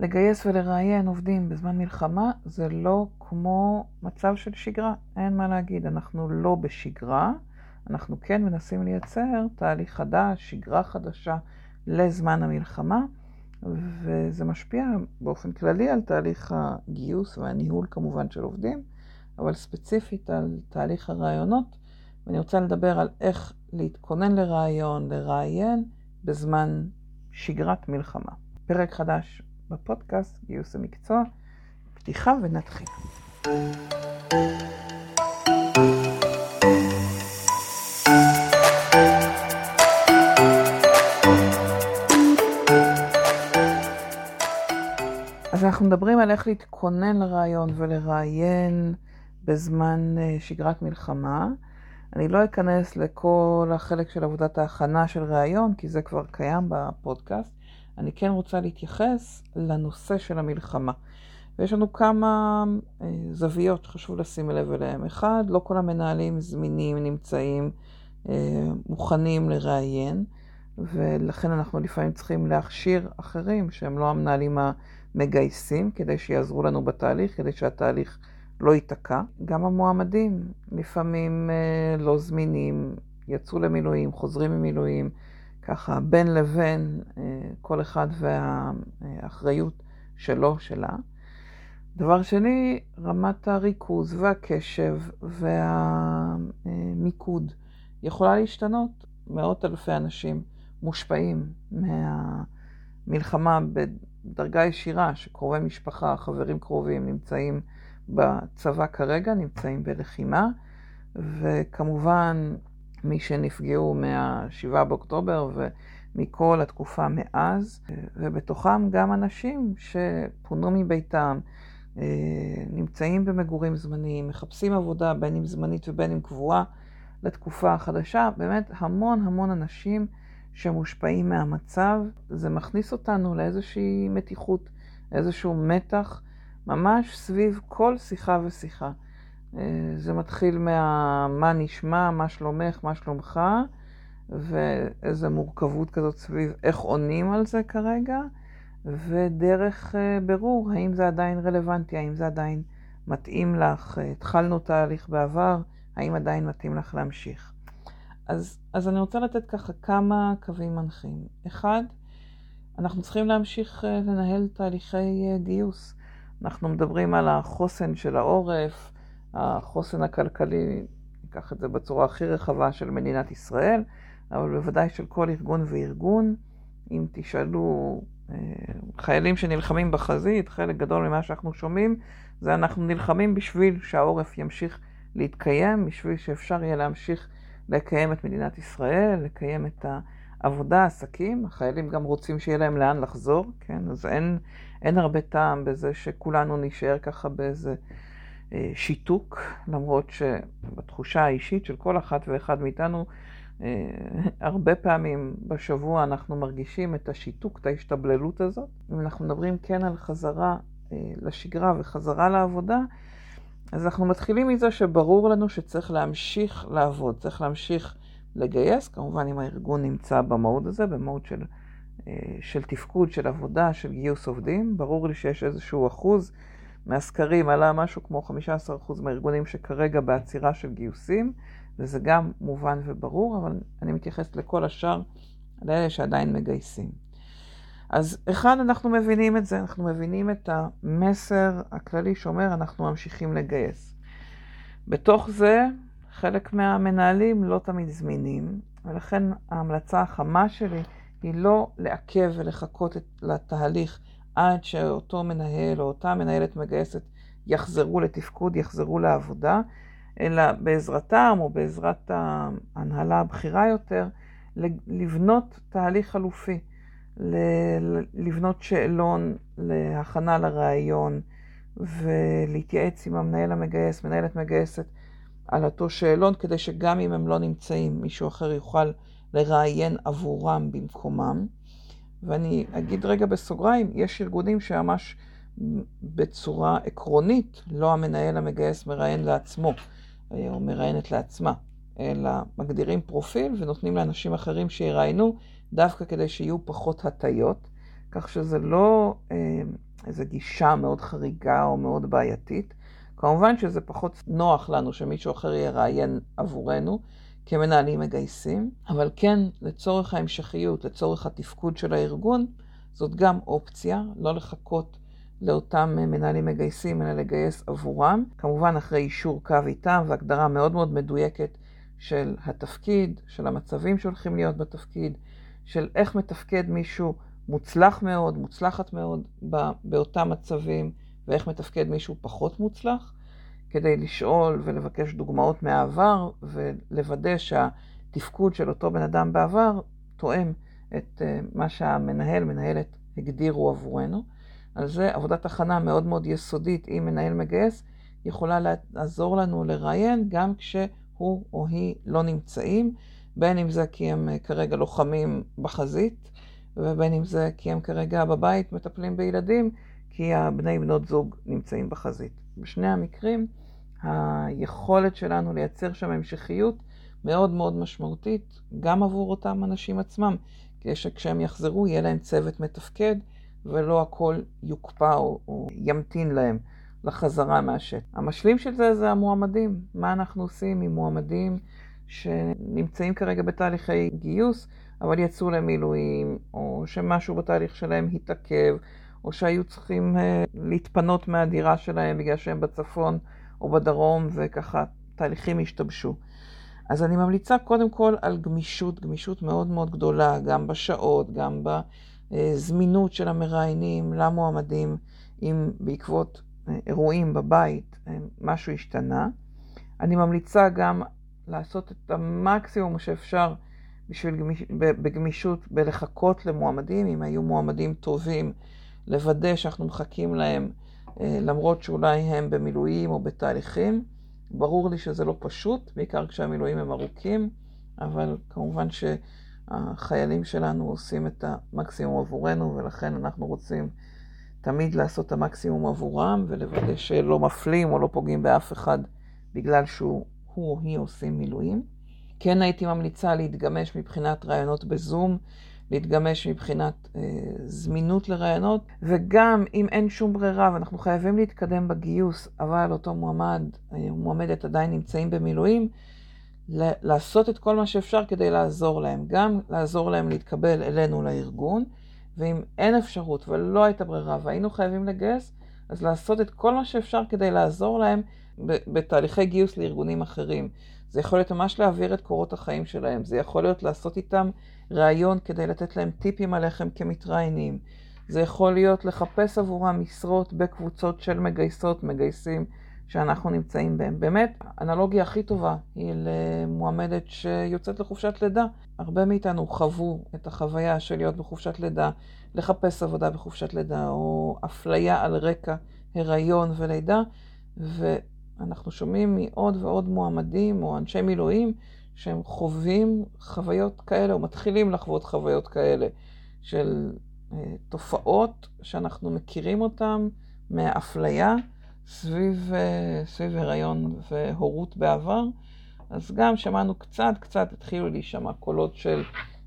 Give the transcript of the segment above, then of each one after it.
לגייס ולראיין עובדים בזמן מלחמה זה לא כמו מצב של שגרה, אין מה להגיד, אנחנו לא בשגרה, אנחנו כן מנסים לייצר תהליך חדש, שגרה חדשה לזמן המלחמה, וזה משפיע באופן כללי על תהליך הגיוס והניהול כמובן של עובדים, אבל ספציפית על תהליך הרעיונות, ואני רוצה לדבר על איך להתכונן לרעיון, לראיין, בזמן שגרת מלחמה. פרק חדש בפודקאסט גיוס המקצוע, פתיחה ונתחיל. אז אנחנו מדברים על איך להתכונן לרעיון ולראיין בזמן אה, שגרת מלחמה. אני לא אכנס לכל החלק של עבודת ההכנה של ראיון, כי זה כבר קיים בפודקאסט. אני כן רוצה להתייחס לנושא של המלחמה. ויש לנו כמה אה, זוויות שחשוב לשים לב אליהן. אחד, לא כל המנהלים זמינים, נמצאים, אה, מוכנים לראיין, ולכן אנחנו לפעמים צריכים להכשיר אחרים שהם לא המנהלים המגייסים, כדי שיעזרו לנו בתהליך, כדי שהתהליך לא ייתקע. גם המועמדים לפעמים אה, לא זמינים, יצאו למילואים, חוזרים ממילואים, ככה בין לבין, אה, כל אחד והאחריות שלו, שלה. דבר שני, רמת הריכוז והקשב והמיקוד יכולה להשתנות. מאות אלפי אנשים מושפעים מהמלחמה בדרגה ישירה, שקרובי משפחה, חברים קרובים נמצאים בצבא כרגע, נמצאים בלחימה, וכמובן מי שנפגעו מה-7 באוקטובר ומכל התקופה מאז, ובתוכם גם אנשים שפונו מביתם, אה, נמצאים במגורים זמניים, מחפשים עבודה בין אם זמנית ובין אם קבועה לתקופה החדשה, באמת המון המון אנשים שמושפעים מהמצב, זה מכניס אותנו לאיזושהי מתיחות, איזשהו מתח. ממש סביב כל שיחה ושיחה. אה, זה מתחיל מה מה נשמע, מה שלומך, מה שלומך, ואיזו מורכבות כזאת סביב איך עונים על זה כרגע, ודרך אה, ברור האם זה עדיין רלוונטי, האם זה עדיין מתאים לך, אה, התחלנו תהליך בעבר, האם עדיין מתאים לך להמשיך. אז, אז אני רוצה לתת ככה כמה קווים מנחים. אחד, אנחנו צריכים להמשיך לנהל תהליכי גיוס. אנחנו מדברים על החוסן של העורף, החוסן הכלכלי, ניקח את זה בצורה הכי רחבה של מדינת ישראל, אבל בוודאי של כל ארגון וארגון. אם תשאלו אה, חיילים שנלחמים בחזית, חלק גדול ממה שאנחנו שומעים, זה אנחנו נלחמים בשביל שהעורף ימשיך להתקיים, בשביל שאפשר יהיה להמשיך לקיים את מדינת ישראל, לקיים את העבודה, העסקים. החיילים גם רוצים שיהיה להם לאן לחזור, כן? אז אין, אין הרבה טעם בזה שכולנו נישאר ככה באיזה שיתוק, למרות שבתחושה האישית של כל אחת ואחד מאיתנו, אה, הרבה פעמים בשבוע אנחנו מרגישים את השיתוק, את ההשתבללות הזאת. אם אנחנו מדברים כן על חזרה אה, לשגרה וחזרה לעבודה, אז אנחנו מתחילים מזה שברור לנו שצריך להמשיך לעבוד, צריך להמשיך לגייס, כמובן אם הארגון נמצא במהות הזה, במהות של אה, של תפקוד, של עבודה, של גיוס עובדים. ברור לי שיש איזשהו אחוז מהסקרים, עלה משהו כמו 15% מהארגונים שכרגע בעצירה של גיוסים, וזה גם מובן וברור, אבל אני מתייחסת לכל השאר, לאלה שעדיין מגייסים. אז אחד, אנחנו מבינים את זה, אנחנו מבינים את המסר הכללי שאומר, אנחנו ממשיכים לגייס. בתוך זה, חלק מהמנהלים לא תמיד זמינים, ולכן ההמלצה החמה שלי היא לא לעכב ולחכות לתהליך עד שאותו מנהל או אותה מנהלת מגייסת יחזרו לתפקוד, יחזרו לעבודה, אלא בעזרתם או בעזרת ההנהלה הבכירה יותר, לבנות תהליך חלופי, לבנות שאלון להכנה לראיון ולהתייעץ עם המנהל המגייס, מנהלת מגייסת, על אותו שאלון, כדי שגם אם הם לא נמצאים, מישהו אחר יוכל לראיין עבורם במקומם. ואני אגיד רגע בסוגריים, יש ארגונים שממש בצורה עקרונית, לא המנהל המגייס מראיין לעצמו, או מראיינת לעצמה, אלא מגדירים פרופיל ונותנים לאנשים אחרים שיראיינו, דווקא כדי שיהיו פחות הטיות, כך שזה לא אה, איזו גישה מאוד חריגה או מאוד בעייתית. כמובן שזה פחות נוח לנו שמישהו אחר יראיין עבורנו כמנהלים מגייסים, אבל כן, לצורך ההמשכיות, לצורך התפקוד של הארגון, זאת גם אופציה, לא לחכות לאותם מנהלים מגייסים, אלא לגייס עבורם. כמובן אחרי אישור קו איתם והגדרה מאוד מאוד מדויקת של התפקיד, של המצבים שהולכים להיות בתפקיד, של איך מתפקד מישהו מוצלח מאוד, מוצלחת מאוד באותם מצבים, ואיך מתפקד מישהו פחות מוצלח, כדי לשאול ולבקש דוגמאות מהעבר ולוודא שהתפקוד של אותו בן אדם בעבר תואם את אה, מה שהמנהל, מנהלת, הגדירו עבורנו. אז זה עבודת הכנה מאוד מאוד יסודית עם מנהל מגייס, יכולה לעזור לנו לראיין גם כשהוא או היא לא נמצאים, בין אם זה כי הם אה, כרגע לוחמים בחזית, ובין אם זה כי הם כרגע בבית מטפלים בילדים, כי הבני בנות זוג נמצאים בחזית. בשני המקרים, היכולת שלנו לייצר שם המשכיות מאוד מאוד משמעותית, גם עבור אותם אנשים עצמם, כדי שכשהם יחזרו יהיה להם צוות מתפקד, ולא הכל יוקפא או, או ימתין להם לחזרה מהשטח. המשלים של זה זה המועמדים. מה אנחנו עושים עם מועמדים שנמצאים כרגע בתהליכי גיוס, אבל יצאו למילואים, או שמשהו בתהליך שלהם התעכב, או שהיו צריכים uh, להתפנות מהדירה שלהם בגלל שהם בצפון או בדרום, וככה תהליכים השתבשו. אז אני ממליצה קודם כל על גמישות, גמישות מאוד מאוד גדולה, גם בשעות, גם בזמינות של המראיינים למועמדים, אם בעקבות אה, אירועים בבית אה, משהו השתנה. אני ממליצה גם לעשות את המקסימום שאפשר בשביל גמיש, בגמישות בלחכות למועמדים, אם היו מועמדים טובים, לוודא שאנחנו מחכים להם אה, למרות שאולי הם במילואים או בתהליכים. ברור לי שזה לא פשוט, בעיקר כשהמילואים הם ארוכים, אבל כמובן שהחיילים שלנו עושים את המקסימום עבורנו, ולכן אנחנו רוצים תמיד לעשות את המקסימום עבורם, ולוודא שלא מפלים או לא פוגעים באף אחד בגלל שהוא או היא עושים מילואים. כן הייתי ממליצה להתגמש מבחינת רעיונות בזום, להתגמש מבחינת אה, זמינות לרעיונות, וגם אם אין שום ברירה ואנחנו חייבים להתקדם בגיוס, אבל אותו מועמד או אה, מועמדת עדיין נמצאים במילואים, לעשות את כל מה שאפשר כדי לעזור להם, גם לעזור להם להתקבל אלינו לארגון, ואם אין אפשרות ולא הייתה ברירה והיינו חייבים לגייס, אז לעשות את כל מה שאפשר כדי לעזור להם בתהליכי גיוס לארגונים אחרים. זה יכול להיות ממש להעביר את קורות החיים שלהם, זה יכול להיות לעשות איתם ראיון כדי לתת להם טיפים עליכם כמתראיינים. זה יכול להיות לחפש עבורם משרות בקבוצות של מגייסות, מגייסים שאנחנו נמצאים בהם. באמת, האנלוגיה הכי טובה היא למועמדת שיוצאת לחופשת לידה. הרבה מאיתנו חוו את החוויה של להיות בחופשת לידה, לחפש עבודה בחופשת לידה, או אפליה על רקע הריון ולידה, ואנחנו שומעים מעוד ועוד מועמדים או אנשי מילואים שהם חווים חוויות כאלה, או מתחילים לחוות חוויות כאלה, של אה, תופעות שאנחנו מכירים אותן מהאפליה סביב, אה, סביב הריון והורות בעבר. אז גם שמענו קצת, קצת התחילו להישמע קולות של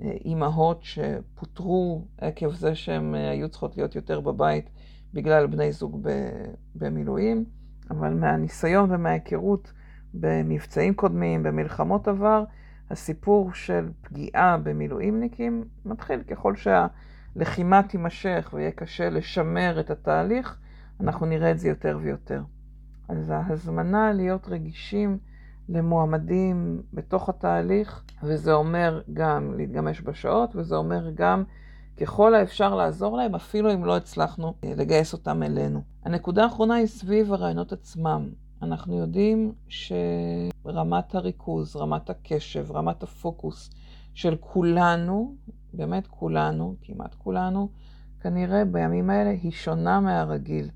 אה, אימהות שפוטרו עקב זה שהן אה, היו צריכות להיות יותר בבית בגלל בני זוג במילואים, אבל מהניסיון ומההיכרות במבצעים קודמים, במלחמות עבר, הסיפור של פגיעה במילואימניקים מתחיל ככל שהלחימה תימשך ויהיה קשה לשמר את התהליך, אנחנו נראה את זה יותר ויותר. אז ההזמנה להיות רגישים למועמדים בתוך התהליך, וזה אומר גם להתגמש בשעות, וזה אומר גם ככל האפשר לעזור להם, אפילו אם לא הצלחנו לגייס אותם אלינו. הנקודה האחרונה היא סביב הרעיונות עצמם. אנחנו יודעים שרמת הריכוז, רמת הקשב, רמת הפוקוס של כולנו, באמת כולנו, כמעט כולנו, כנראה בימים האלה היא שונה מהרגיל.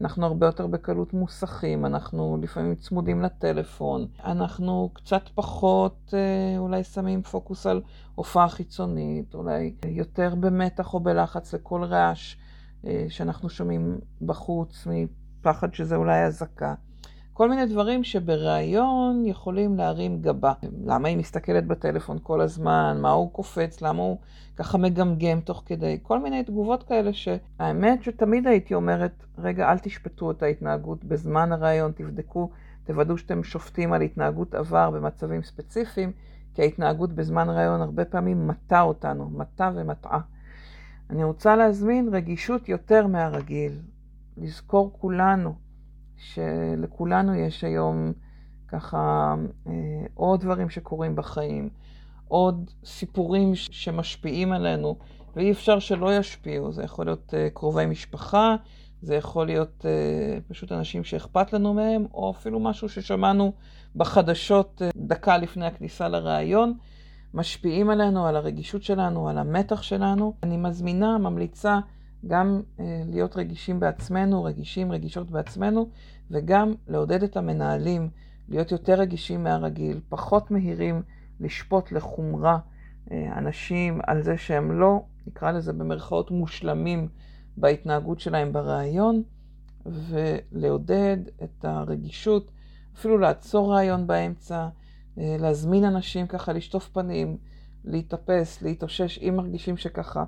אנחנו הרבה יותר בקלות מוסכים, אנחנו לפעמים צמודים לטלפון, אנחנו קצת פחות אה, אולי שמים פוקוס על הופעה חיצונית, אולי יותר במתח או בלחץ לכל רעש אה, שאנחנו שומעים בחוץ, מפחד שזה אולי אזעקה. כל מיני דברים שבראיון יכולים להרים גבה. למה היא מסתכלת בטלפון כל הזמן? מה הוא קופץ? למה הוא ככה מגמגם תוך כדי? כל מיני תגובות כאלה שהאמת שתמיד הייתי אומרת, רגע, אל תשפטו את ההתנהגות בזמן הראיון, תבדקו, תוודאו שאתם שופטים על התנהגות עבר במצבים ספציפיים, כי ההתנהגות בזמן ראיון הרבה פעמים מטה אותנו, מטה ומטעה. אני רוצה להזמין רגישות יותר מהרגיל, לזכור כולנו שלכולנו יש היום ככה אה, עוד דברים שקורים בחיים, עוד סיפורים שמשפיעים עלינו, ואי אפשר שלא ישפיעו. זה יכול להיות אה, קרובי משפחה, זה יכול להיות אה, פשוט אנשים שאכפת לנו מהם, או אפילו משהו ששמענו בחדשות דקה לפני הכניסה לראיון. משפיעים עלינו, על הרגישות שלנו, על המתח שלנו. אני מזמינה, ממליצה גם אה, להיות רגישים בעצמנו, רגישים, רגישות בעצמנו, וגם לעודד את המנהלים להיות יותר רגישים מהרגיל, פחות מהירים לשפוט לחומרה אה, אנשים על זה שהם לא, נקרא לזה במרכאות, מושלמים בהתנהגות שלהם בריאיון, ולעודד את הרגישות, אפילו לעצור רעיון באמצע, אה, להזמין אנשים ככה לשטוף פנים, להתאפס, להתאושש, אם מרגישים שככה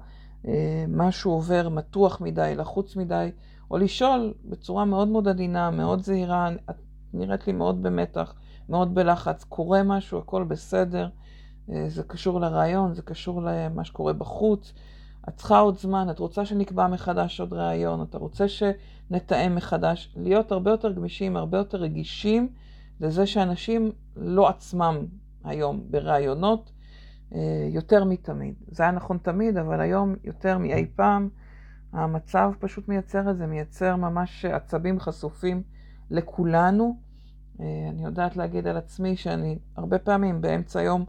משהו עובר מתוח מדי, לחוץ מדי, או לשאול בצורה מאוד מאוד עדינה, מאוד זהירה, את נראית לי מאוד במתח, מאוד בלחץ, קורה משהו, הכל בסדר, אה, זה קשור לרעיון, זה קשור למה שקורה בחוץ. את צריכה עוד זמן, את רוצה שנקבע מחדש עוד ראיון, אתה רוצה שנתאם מחדש, להיות הרבה יותר גמישים, הרבה יותר רגישים לזה שאנשים לא עצמם היום בראיונות, אה, יותר מתמיד. זה היה נכון תמיד, אבל היום יותר מאי פעם המצב פשוט מייצר את זה, מייצר ממש עצבים חשופים לכולנו. אה, אני יודעת להגיד על עצמי שאני הרבה פעמים באמצע היום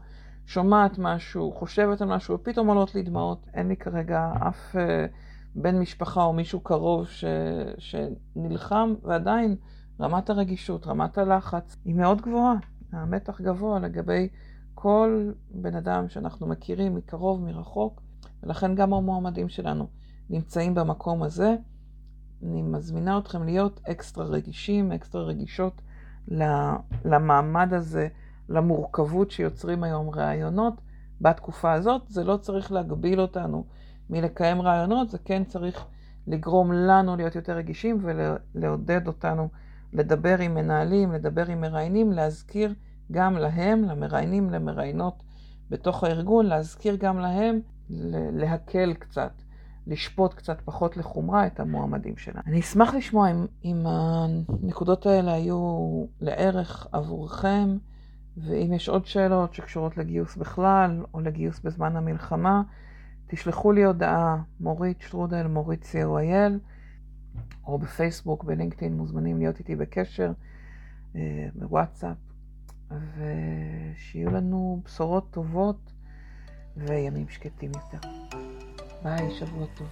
שומעת משהו, חושבת על משהו, ופתאום עולות לי דמעות. אין לי כרגע אף אה, בן משפחה או מישהו קרוב ש... שנלחם, ועדיין רמת הרגישות, רמת הלחץ היא מאוד גבוהה. המתח גבוה לגבי כל בן אדם שאנחנו מכירים מקרוב, מרחוק, ולכן גם המועמדים שלנו נמצאים במקום הזה. אני מזמינה אתכם להיות אקסטרה רגישים, אקסטרה רגישות למעמד הזה, למורכבות שיוצרים היום ראיונות בתקופה הזאת. זה לא צריך להגביל אותנו מלקיים ראיונות, זה כן צריך לגרום לנו להיות יותר רגישים ולעודד אותנו לדבר עם מנהלים, לדבר עם מראיינים, להזכיר גם להם, למראיינים, למראיינות בתוך הארגון, להזכיר גם להם להקל קצת, לשפוט קצת פחות לחומרה את המועמדים שלנו. אני אשמח לשמוע אם, אם הנקודות האלה היו לערך עבורכם, ואם יש עוד שאלות שקשורות לגיוס בכלל, או לגיוס בזמן המלחמה, תשלחו לי הודעה, מורית שטרודל, מורית co.il, או בפייסבוק, בלינקדאין, מוזמנים להיות איתי בקשר, אה, בוואטסאפ. ושיהיו לנו בשורות טובות וימים שקטים יותר. ביי, שבוע טוב.